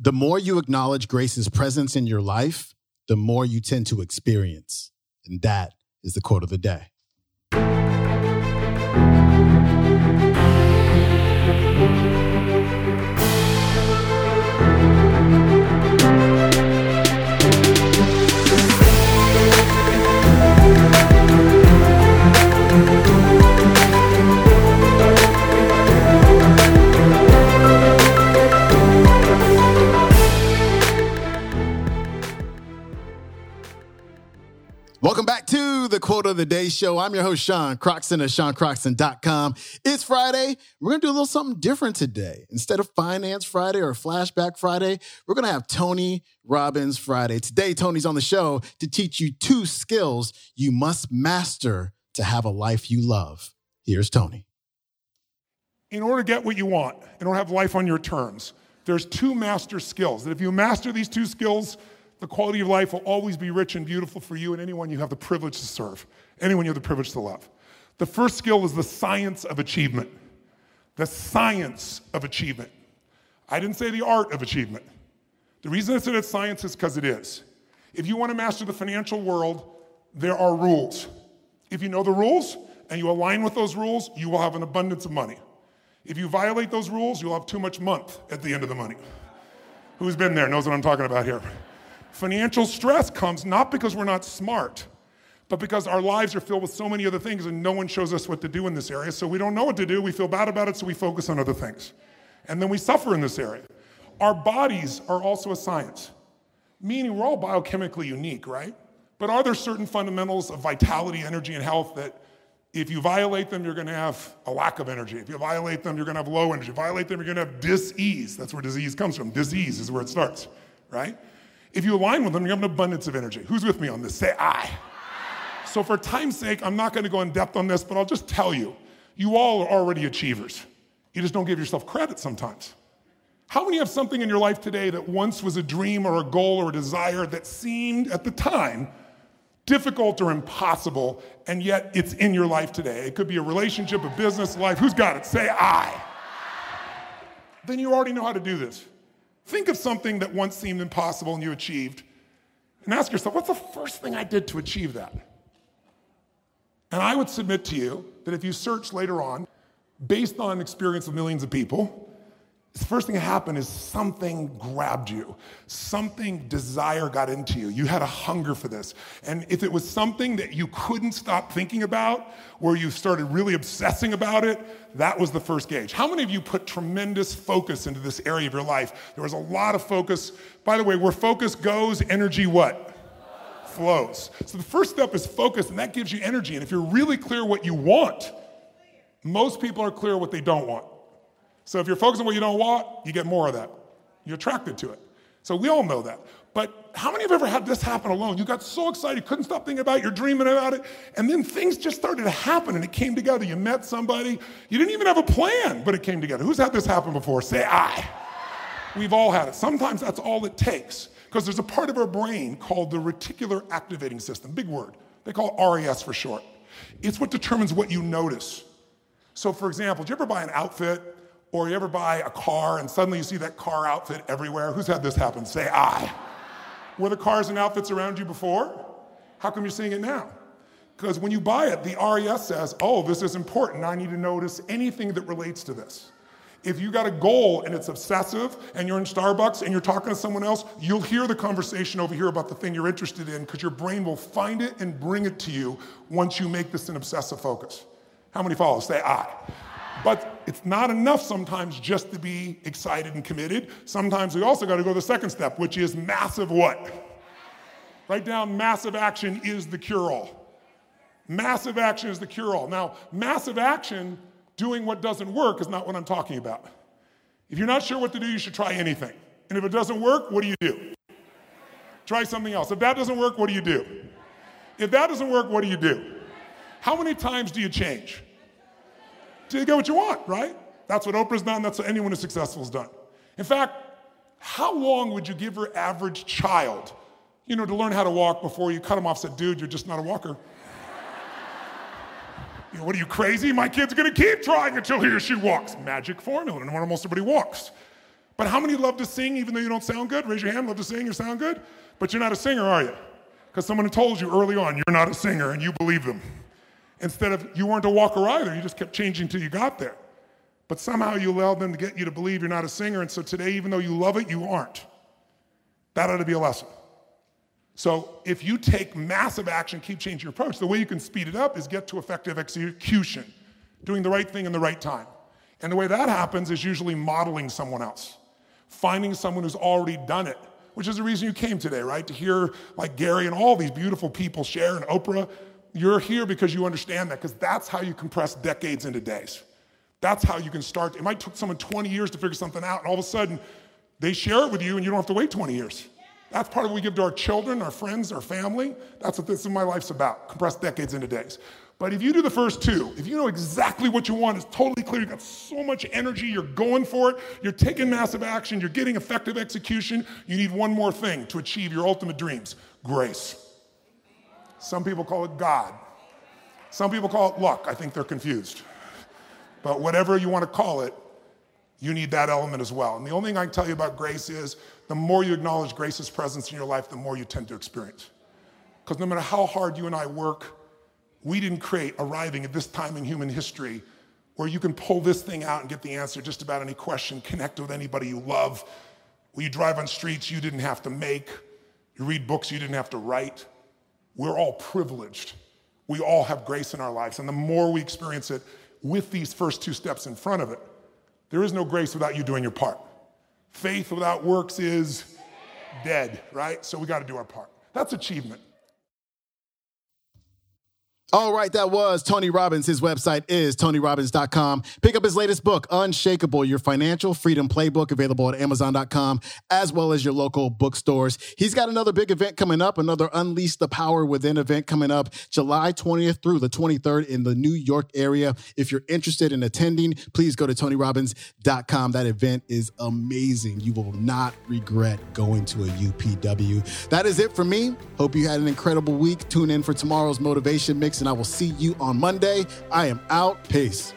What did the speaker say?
The more you acknowledge Grace's presence in your life, the more you tend to experience. And that is the quote of the day. The Day Show. I'm your host, Sean Croxton of SeanCroxton.com. It's Friday. We're going to do a little something different today. Instead of Finance Friday or Flashback Friday, we're going to have Tony Robbins Friday. Today, Tony's on the show to teach you two skills you must master to have a life you love. Here's Tony. In order to get what you want, in order to have life on your terms, there's two master skills that if you master these two skills, the quality of life will always be rich and beautiful for you and anyone you have the privilege to serve, anyone you have the privilege to love. The first skill is the science of achievement. The science of achievement. I didn't say the art of achievement. The reason I said it's science is because it is. If you want to master the financial world, there are rules. If you know the rules and you align with those rules, you will have an abundance of money. If you violate those rules, you'll have too much month at the end of the money. Who's been there knows what I'm talking about here. Financial stress comes not because we're not smart, but because our lives are filled with so many other things and no one shows us what to do in this area. So we don't know what to do. We feel bad about it, so we focus on other things. And then we suffer in this area. Our bodies are also a science, meaning we're all biochemically unique, right? But are there certain fundamentals of vitality, energy, and health that if you violate them, you're going to have a lack of energy. If you violate them, you're going to have low energy. If you violate them, you're going to have dis-ease. That's where disease comes from. Disease is where it starts, right? If you align with them, you have an abundance of energy. Who's with me on this? Say I. So, for time's sake, I'm not going to go in depth on this, but I'll just tell you you all are already achievers. You just don't give yourself credit sometimes. How many have something in your life today that once was a dream or a goal or a desire that seemed at the time difficult or impossible, and yet it's in your life today? It could be a relationship, a business, life. Who's got it? Say I. Then you already know how to do this. Think of something that once seemed impossible and you achieved, and ask yourself, what's the first thing I did to achieve that? And I would submit to you that if you search later on, based on experience of millions of people, the first thing that happened is something grabbed you. Something desire got into you. You had a hunger for this. And if it was something that you couldn't stop thinking about, where you started really obsessing about it, that was the first gauge. How many of you put tremendous focus into this area of your life? There was a lot of focus. By the way, where focus goes, energy what? Flows. So the first step is focus, and that gives you energy. And if you're really clear what you want, most people are clear what they don't want. So if you're focused on what you don't want, you get more of that. You're attracted to it. So we all know that. But how many have ever had this happen alone? You got so excited, couldn't stop thinking about it, you're dreaming about it, and then things just started to happen and it came together. You met somebody, you didn't even have a plan, but it came together. Who's had this happen before? Say I. We've all had it. Sometimes that's all it takes because there's a part of our brain called the reticular activating system, big word. They call it RAS for short. It's what determines what you notice. So, for example, did you ever buy an outfit or you ever buy a car and suddenly you see that car outfit everywhere? Who's had this happen? Say I. Were the cars and outfits around you before? How come you're seeing it now? Because when you buy it, the RAS says, oh, this is important. I need to notice anything that relates to this. If you got a goal and it's obsessive and you're in Starbucks and you're talking to someone else, you'll hear the conversation over here about the thing you're interested in because your brain will find it and bring it to you once you make this an obsessive focus. How many follow? Say I. But it's not enough sometimes just to be excited and committed. Sometimes we also got to go the second step, which is massive what? Write down massive action is the cure all. Massive action is the cure all. Now, massive action doing what doesn't work is not what I'm talking about. If you're not sure what to do, you should try anything. And if it doesn't work, what do you do? Try something else. If that doesn't work, what do you do? If that doesn't work, what do you do? How many times do you change? till you get what you want, right? That's what Oprah's done. That's what anyone who's successful has done. In fact, how long would you give your average child, you know, to learn how to walk before you cut them off? Said, dude, you're just not a walker. What are you crazy? My kid's gonna keep trying until he or she walks. Magic formula, and almost everybody walks. But how many love to sing even though you don't sound good? Raise your hand, love to sing, you sound good? But you're not a singer, are you? Because someone told you early on you're not a singer and you believe them. Instead of you weren't a walker either, you just kept changing till you got there. But somehow you allowed them to get you to believe you're not a singer, and so today, even though you love it, you aren't. That ought to be a lesson. So if you take massive action, keep changing your approach, the way you can speed it up is get to effective execution, doing the right thing in the right time. And the way that happens is usually modeling someone else finding someone who's already done it, which is the reason you came today, right? To hear like Gary and all these beautiful people share and Oprah. You're here because you understand that, because that's how you compress decades into days. That's how you can start. It might take someone 20 years to figure something out, and all of a sudden they share it with you, and you don't have to wait 20 years. That's part of what we give to our children, our friends, our family. That's what this is my life's about. compressed decades into days. But if you do the first two, if you know exactly what you want, it's totally clear, you've got so much energy, you're going for it, you're taking massive action, you're getting effective execution, you need one more thing to achieve your ultimate dreams grace. Some people call it God. Some people call it luck. I think they're confused. But whatever you want to call it, you need that element as well. And the only thing I can tell you about grace is the more you acknowledge grace's presence in your life, the more you tend to experience. Because no matter how hard you and I work, we didn't create arriving at this time in human history where you can pull this thing out and get the answer just about any question, connect with anybody you love. Where you drive on streets you didn't have to make, you read books you didn't have to write. We're all privileged. We all have grace in our lives. And the more we experience it with these first two steps in front of it, there is no grace without you doing your part. Faith without works is dead, right? So we got to do our part. That's achievement. All right, that was Tony Robbins. His website is tonyrobbins.com. Pick up his latest book, Unshakable, your financial freedom playbook, available at amazon.com as well as your local bookstores. He's got another big event coming up, another Unleash the Power Within event coming up July 20th through the 23rd in the New York area. If you're interested in attending, please go to tonyrobbins.com. That event is amazing. You will not regret going to a UPW. That is it for me. Hope you had an incredible week. Tune in for tomorrow's motivation mix and I will see you on Monday. I am out. Peace.